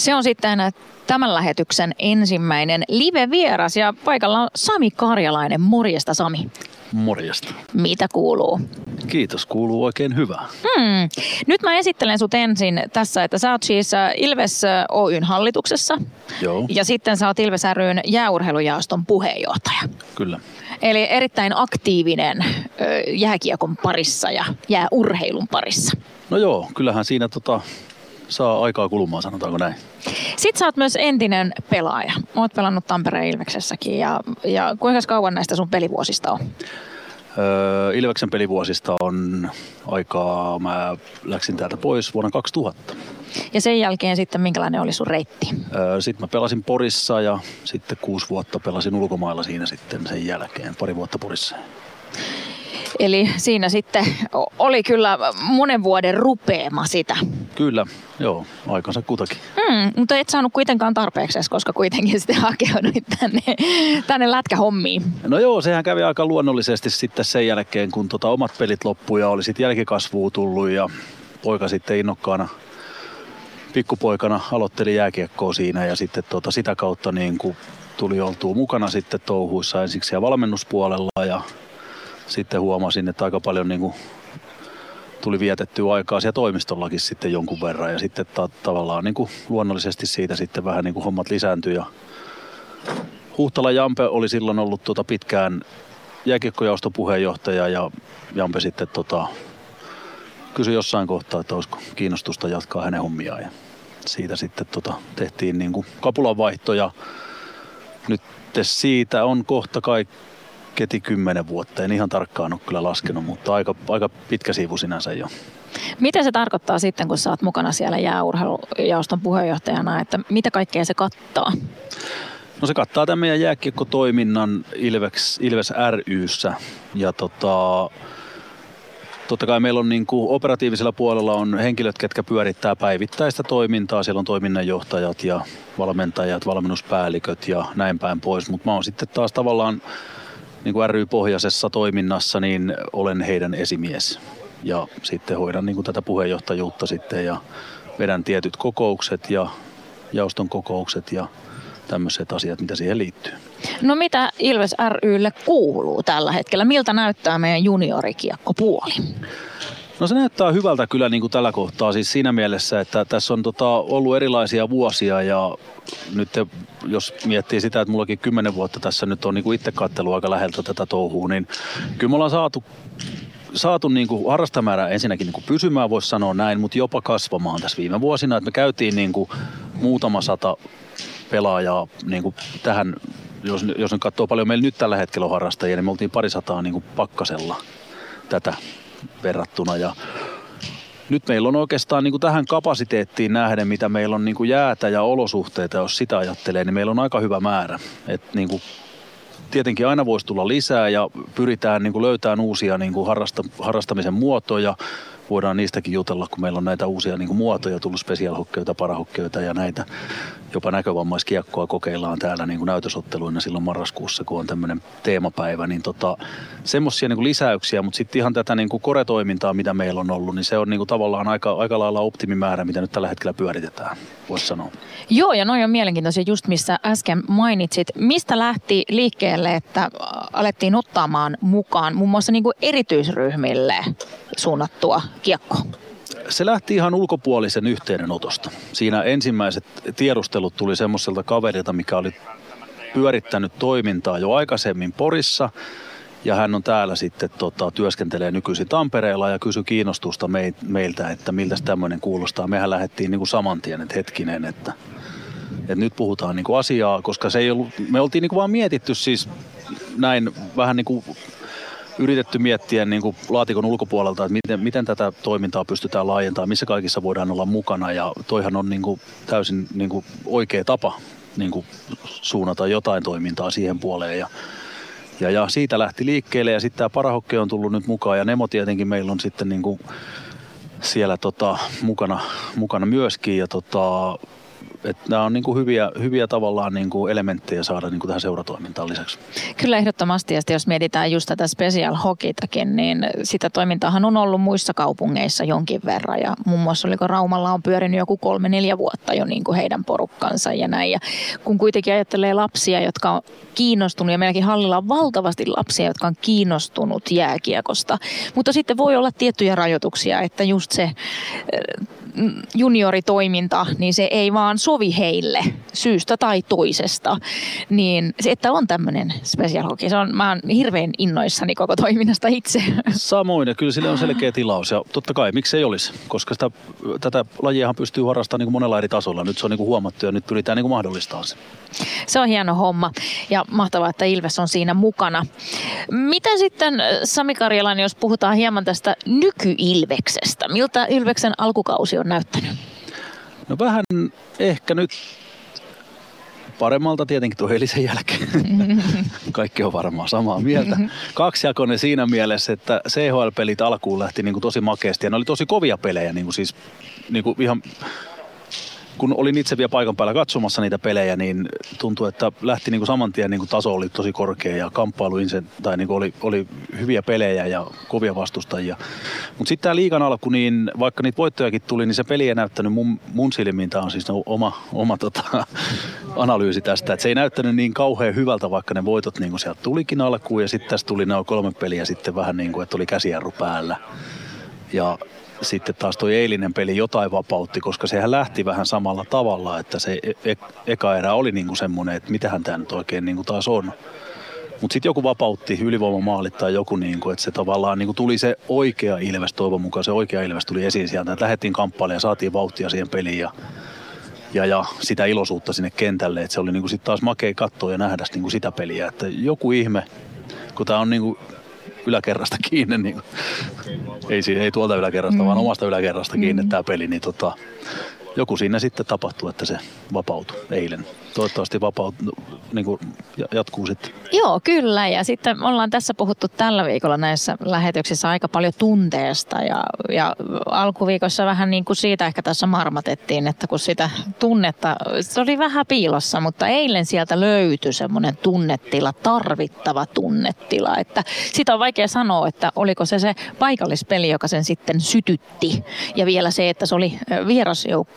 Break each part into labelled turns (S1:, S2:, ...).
S1: Se on sitten tämän lähetyksen ensimmäinen live-vieras ja paikalla on Sami Karjalainen. Morjesta Sami.
S2: Morjesta.
S1: Mitä kuuluu?
S2: Kiitos, kuuluu oikein hyvää.
S1: Hmm. Nyt mä esittelen sut ensin tässä, että sä oot siis äh, Ilves äh, Oyn hallituksessa.
S2: Joo.
S1: Ja sitten sä oot Ilves ryn jääurheilujaoston puheenjohtaja.
S2: Kyllä.
S1: Eli erittäin aktiivinen jääkiekon parissa ja jääurheilun parissa.
S2: No joo, kyllähän siinä tota, saa aikaa kulumaan, sanotaanko näin.
S1: Sitten sä oot myös entinen pelaaja. Oot pelannut Tampereen Ilveksessäkin ja, ja kuinka kauan näistä sun pelivuosista on?
S2: Öö, Ilveksen pelivuosista on aikaa, mä läksin täältä pois vuonna 2000.
S1: Ja sen jälkeen sitten minkälainen oli sun reitti?
S2: Öö, sitten mä pelasin Porissa ja sitten kuusi vuotta pelasin ulkomailla siinä sitten sen jälkeen, pari vuotta Porissa.
S1: Eli siinä sitten oli kyllä monen vuoden rupeama sitä.
S2: Kyllä, joo, aikansa kutakin.
S1: Hmm, mutta et saanut kuitenkaan tarpeeksi, koska kuitenkin sitten hakeuduit tänne, tänne lätkähommiin.
S2: No joo, sehän kävi aika luonnollisesti sitten sen jälkeen, kun tota omat pelit loppui ja oli sitten jälkikasvua tullut ja poika sitten innokkaana pikkupoikana aloitteli jääkiekkoa siinä ja sitten tota sitä kautta niin kuin tuli oltua mukana sitten touhuissa ensiksi ja valmennuspuolella ja sitten huomasin, että aika paljon niin kuin tuli vietettyä aikaa siellä toimistollakin sitten jonkun verran. Ja sitten ta- tavallaan niin kuin luonnollisesti siitä sitten vähän niin kuin hommat lisääntyi. Ja Huhtala Jampe oli silloin ollut tuota pitkään jääkiekkojaoston puheenjohtaja ja Jampe sitten tota, kysyi jossain kohtaa, että olisiko kiinnostusta jatkaa hänen hommiaan. Ja siitä sitten tota, tehtiin niin kuin kapulanvaihto ja nyt siitä on kohta kaikki keti kymmenen vuotta. En ihan tarkkaan ole kyllä laskenut, mutta aika, aika pitkä siivu sinänsä jo.
S1: Mitä se tarkoittaa sitten, kun sä oot mukana siellä jääurheilujaoston puheenjohtajana, että mitä kaikkea se kattaa?
S2: No se kattaa tämän meidän jääkiekkotoiminnan Ilves, Ilves ryssä ja tota, totta kai meillä on niin kuin operatiivisella puolella on henkilöt, ketkä pyörittää päivittäistä toimintaa. Siellä on toiminnanjohtajat ja valmentajat, valmennuspäälliköt ja näin päin pois. Mutta mä oon sitten taas tavallaan niin kuin ry-pohjaisessa toiminnassa, niin olen heidän esimies. Ja sitten hoidan niin kuin tätä puheenjohtajuutta sitten ja vedän tietyt kokoukset ja jaoston kokoukset ja tämmöiset asiat, mitä siihen liittyy.
S1: No mitä Ilves rylle kuuluu tällä hetkellä? Miltä näyttää meidän juniorikiekkopuoli?
S2: No se näyttää hyvältä kyllä niin kuin tällä kohtaa siis siinä mielessä, että tässä on tota, ollut erilaisia vuosia ja nyt jos miettii sitä, että mullakin kymmenen vuotta tässä nyt on niin kuin itse kattelu aika läheltä tätä touhua, niin kyllä me ollaan saatu saatu niin kuin harrastamäärä ensinnäkin niin kuin pysymään, voisi sanoa näin, mutta jopa kasvamaan tässä viime vuosina. Että me käytiin niin kuin muutama sata pelaajaa niin kuin tähän, jos, jos nyt katsoo paljon meillä nyt tällä hetkellä on harrastajia, niin me oltiin parisataa niin kuin pakkasella tätä verrattuna. Ja nyt meillä on oikeastaan niin kuin tähän kapasiteettiin nähden, mitä meillä on niin kuin jäätä ja olosuhteita, jos sitä ajattelee, niin meillä on aika hyvä määrä. Et niin kuin tietenkin aina voisi tulla lisää ja pyritään niin kuin löytämään uusia niin kuin harrasta, harrastamisen muotoja voidaan niistäkin jutella, kun meillä on näitä uusia niin kuin muotoja tullut spesiaalhokkeita, parahokkeita ja näitä. Jopa näkövammaiskiekkoa kokeillaan täällä niin kuin näytösotteluina silloin marraskuussa, kun on tämmöinen teemapäivä. Niin tota, semmoisia niin lisäyksiä, mutta sitten ihan tätä niin kuin koretoimintaa, mitä meillä on ollut, niin se on niin kuin tavallaan aika, aika lailla optimimäärä, mitä nyt tällä hetkellä pyöritetään, voisi sanoa.
S1: Joo, ja noin on mielenkiintoisia just missä äsken mainitsit. Mistä lähti liikkeelle, että alettiin ottamaan mukaan muun muassa niin kuin erityisryhmille suunnattua kiekkoa?
S2: Se lähti ihan ulkopuolisen yhteydenotosta. Siinä ensimmäiset tiedustelut tuli semmoiselta kaverilta, mikä oli pyörittänyt toimintaa jo aikaisemmin Porissa. Ja hän on täällä sitten tota, työskentelee nykyisin Tampereella ja kysyi kiinnostusta meiltä, että miltä tämmöinen kuulostaa. Mehän lähdettiin niin saman tien, että hetkinen, että, että nyt puhutaan niin kuin asiaa, koska se ei ollut, me oltiin niin kuin vaan mietitty siis näin vähän niin kuin yritetty miettiä niin kuin laatikon ulkopuolelta, että miten, miten tätä toimintaa pystytään laajentamaan, missä kaikissa voidaan olla mukana. Ja toihan on niin kuin täysin niin kuin oikea tapa niin kuin suunnata jotain toimintaa siihen puoleen. Ja, ja, ja siitä lähti liikkeelle ja sitten tämä parahokke on tullut nyt mukaan ja Nemo tietenkin meillä on sitten niin kuin siellä tota, mukana, mukana myöskin. Ja tota, että nämä on niin kuin hyviä, hyviä tavallaan niin kuin elementtejä saada niin kuin tähän seuratoimintaan lisäksi.
S1: Kyllä ehdottomasti, ja jos mietitään just tätä special hokitakin, niin sitä toimintaahan on ollut muissa kaupungeissa jonkin verran, ja muun muassa oliko Raumalla on pyörinyt joku kolme, neljä vuotta jo niin kuin heidän porukkansa ja näin, ja kun kuitenkin ajattelee lapsia, jotka on kiinnostunut, ja meilläkin hallilla on valtavasti lapsia, jotka on kiinnostunut jääkiekosta, mutta sitten voi olla tiettyjä rajoituksia, että just se junioritoiminta, niin se ei vaan sovi heille syystä tai toisesta. Niin se, että on tämmöinen special hockey, se on, mä oon hirveän innoissani koko toiminnasta itse.
S2: Samoin ja kyllä sille on selkeä tilaus ja totta kai miksi ei olisi, koska sitä, tätä lajiahan pystyy harrastamaan niin kuin monella eri tasolla. Nyt se on niin kuin huomattu ja nyt pyritään niin kuin mahdollistamaan se.
S1: Se on hieno homma ja mahtavaa, että Ilves on siinä mukana. Mitä sitten Sami Karjalan, jos puhutaan hieman tästä nykyilveksestä? Miltä Ilveksen alkukausi on näyttänyt?
S2: No vähän ehkä nyt paremmalta tietenkin tuo eilisen jälkeen. Kaikki on varmaan samaa mieltä. Kaksijakoinen siinä mielessä, että CHL-pelit alkuun lähti niin kuin tosi makeasti ja ne oli tosi kovia pelejä, niin kuin siis niin kuin ihan kun olin itse vielä paikan päällä katsomassa niitä pelejä, niin tuntui, että lähti niin kuin saman tien niin kuin taso oli tosi korkea ja kamppailu tai niin kuin oli, oli hyviä pelejä ja kovia vastustajia. Mutta sitten tämä liikan alku, niin vaikka niitä voittojakin tuli, niin se peli ei näyttänyt mun, mun silmiin, tämä on siis oma, oma tota, analyysi tästä, että se ei näyttänyt niin kauhean hyvältä, vaikka ne voitot niin kuin sieltä tulikin alkuun ja sitten tässä tuli nämä kolme peliä sitten vähän niin kuin, että oli käsijarru päällä. Ja sitten taas tuo eilinen peli jotain vapautti, koska sehän lähti vähän samalla tavalla, että se e- e- eka erä oli niinku semmoinen, että mitähän tämä nyt oikein niinku taas on. Mutta sitten joku vapautti ylivoimamaalit tai joku, niinku, että se tavallaan niinku tuli se oikea Ilves, toivon mukaan se oikea Ilves tuli esiin sieltä. Että lähdettiin kamppailemaan ja saatiin vauhtia siihen peliin ja, ja, ja sitä iloisuutta sinne kentälle. Että se oli niinku sitten taas makea katsoa ja nähdä niinku sitä peliä. Että joku ihme, kun tämä on niinku yläkerrasta kiinni. Niin, ei, ei tuolta yläkerrasta, mm. vaan omasta yläkerrasta kiinni mm. tämä peli. Niin tota, joku siinä sitten tapahtuu, että se vapautui eilen. Toivottavasti vapaut, niin kuin jatkuu sitten.
S1: Joo, kyllä. Ja sitten ollaan tässä puhuttu tällä viikolla näissä lähetyksissä aika paljon tunteesta. Ja, ja alkuviikossa vähän niin kuin siitä ehkä tässä marmatettiin, että kun sitä tunnetta, se oli vähän piilossa, mutta eilen sieltä löytyi semmoinen tunnetila, tarvittava tunnetila. Että sitä on vaikea sanoa, että oliko se se paikallispeli, joka sen sitten sytytti. Ja vielä se, että se oli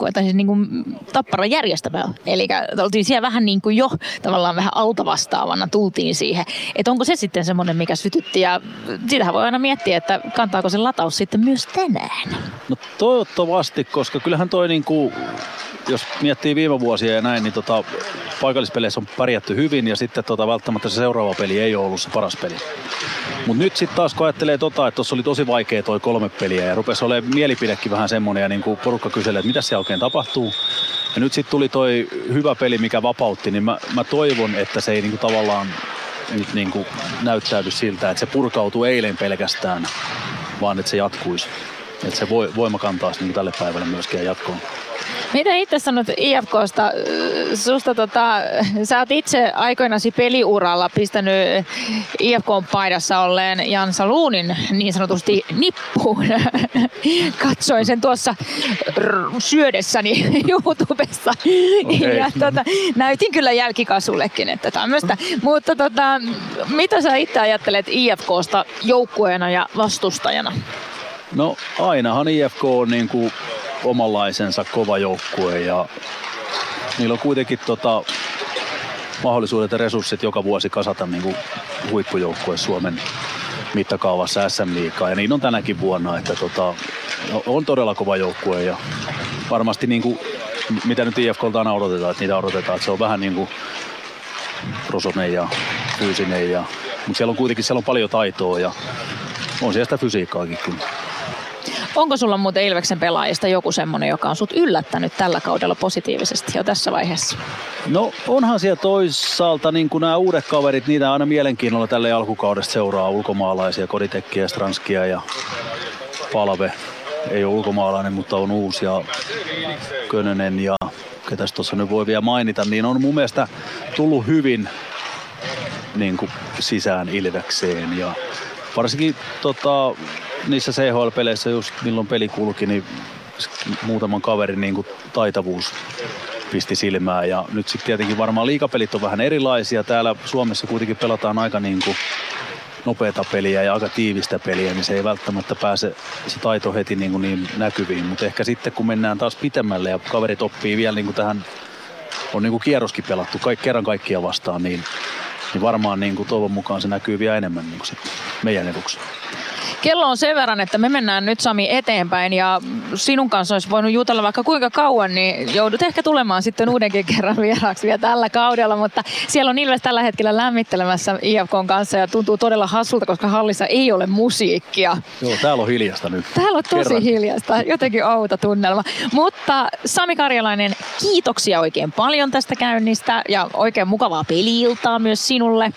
S1: vierasjoukkue, tai siis niin kuin tappara järjestävä. Eli oltiin siellä vähän niin kuin jo tavallaan vähän altavastaavana tultiin siihen. Että onko se sitten semmoinen, mikä sytytti ja sitähän voi aina miettiä, että kantaako se lataus sitten myös tänään.
S2: No toivottavasti, koska kyllähän toi niin kuin, jos miettii viime vuosia ja näin, niin tota, paikallispeleissä on pärjätty hyvin ja sitten tota, välttämättä se seuraava peli ei ole ollut se paras peli. Mutta nyt sitten taas kun ajattelee tota, että tuossa oli tosi vaikea toi kolme peliä ja rupesi olemaan mielipidekin vähän semmoinen ja niin kuin porukka kyselee, että mitä siellä oikein tapahtuu. Ja nyt sitten tuli toi hyvä peli, mikä vapautti, niin mä, mä toivon, että se ei niinku tavallaan nyt niinku näyttäydy siltä, että se purkautuu eilen pelkästään, vaan että se jatkuisi. Että se voima kantaisi niin tälle päivälle myöskin jatkoon.
S1: Mitä itse sanot IFKsta? Susta tota, sä oot itse aikoinasi peliuralla pistänyt IFK-paidassa olleen Jan Saluunin niin sanotusti nippuun. Katsoin sen tuossa syödessäni YouTubessa. Okay. Ja tota, näytin kyllä jälkikasuullekin, että tämmöistä. Mutta tota, mitä sä itse ajattelet IFKsta joukkueena ja vastustajana?
S2: No ainahan IFK on niin kuin omanlaisensa kova joukkue ja niillä on kuitenkin tota, mahdollisuudet ja resurssit joka vuosi kasata niin kuin huippujoukkue Suomen mittakaavassa SM Liikaa ja niin on tänäkin vuonna, että tota, on todella kova joukkue ja varmasti niin kuin, mitä nyt IFKlta aina odotetaan, että niitä odotetaan, että se on vähän niin kuin prosonen ja fyysinen ja, mutta siellä on kuitenkin siellä on paljon taitoa ja on siellä sitä fysiikkaakin kyllä.
S1: Onko sulla muuten Ilveksen pelaajista joku semmoinen, joka on sut yllättänyt tällä kaudella positiivisesti jo tässä vaiheessa?
S2: No onhan siellä toisaalta niin kuin nämä uudet kaverit, niitä aina mielenkiinnolla tälle alkukaudesta seuraa ulkomaalaisia, Koditekkiä, Stranskia ja Palve. Ei ole ulkomaalainen, mutta on uusi ja Könönen ja ketäs tuossa nyt voi vielä mainita, niin on mun mielestä tullut hyvin niin kuin sisään Ilvekseen ja varsinkin tota, niissä CHL-peleissä just milloin peli kulki, niin muutaman kaverin niin kuin taitavuus pisti silmään. Ja nyt sitten tietenkin varmaan liikapelit on vähän erilaisia. Täällä Suomessa kuitenkin pelataan aika niin kuin nopeata peliä ja aika tiivistä peliä, niin se ei välttämättä pääse se taito heti niin, kuin niin näkyviin. Mutta ehkä sitten kun mennään taas pitemmälle ja kaverit oppii vielä niin kuin tähän, on niin kuin kierroskin pelattu kaik, kerran kaikkia vastaan, niin, niin varmaan niin kuin toivon mukaan se näkyy vielä enemmän niin kuin meidän eduksi.
S1: Kello on sen verran, että me mennään nyt Sami eteenpäin ja sinun kanssa olisi voinut jutella vaikka kuinka kauan, niin joudut ehkä tulemaan sitten uudenkin kerran vieraaksi vielä tällä kaudella, mutta siellä on Ilves tällä hetkellä lämmittelemässä IFKn kanssa ja tuntuu todella hassulta, koska hallissa ei ole musiikkia.
S2: Joo, täällä on hiljasta nyt.
S1: Täällä on tosi kerran. hiljasta, jotenkin outo tunnelma. Mutta Sami Karjalainen, kiitoksia oikein paljon tästä käynnistä ja oikein mukavaa peliiltaa myös sinulle.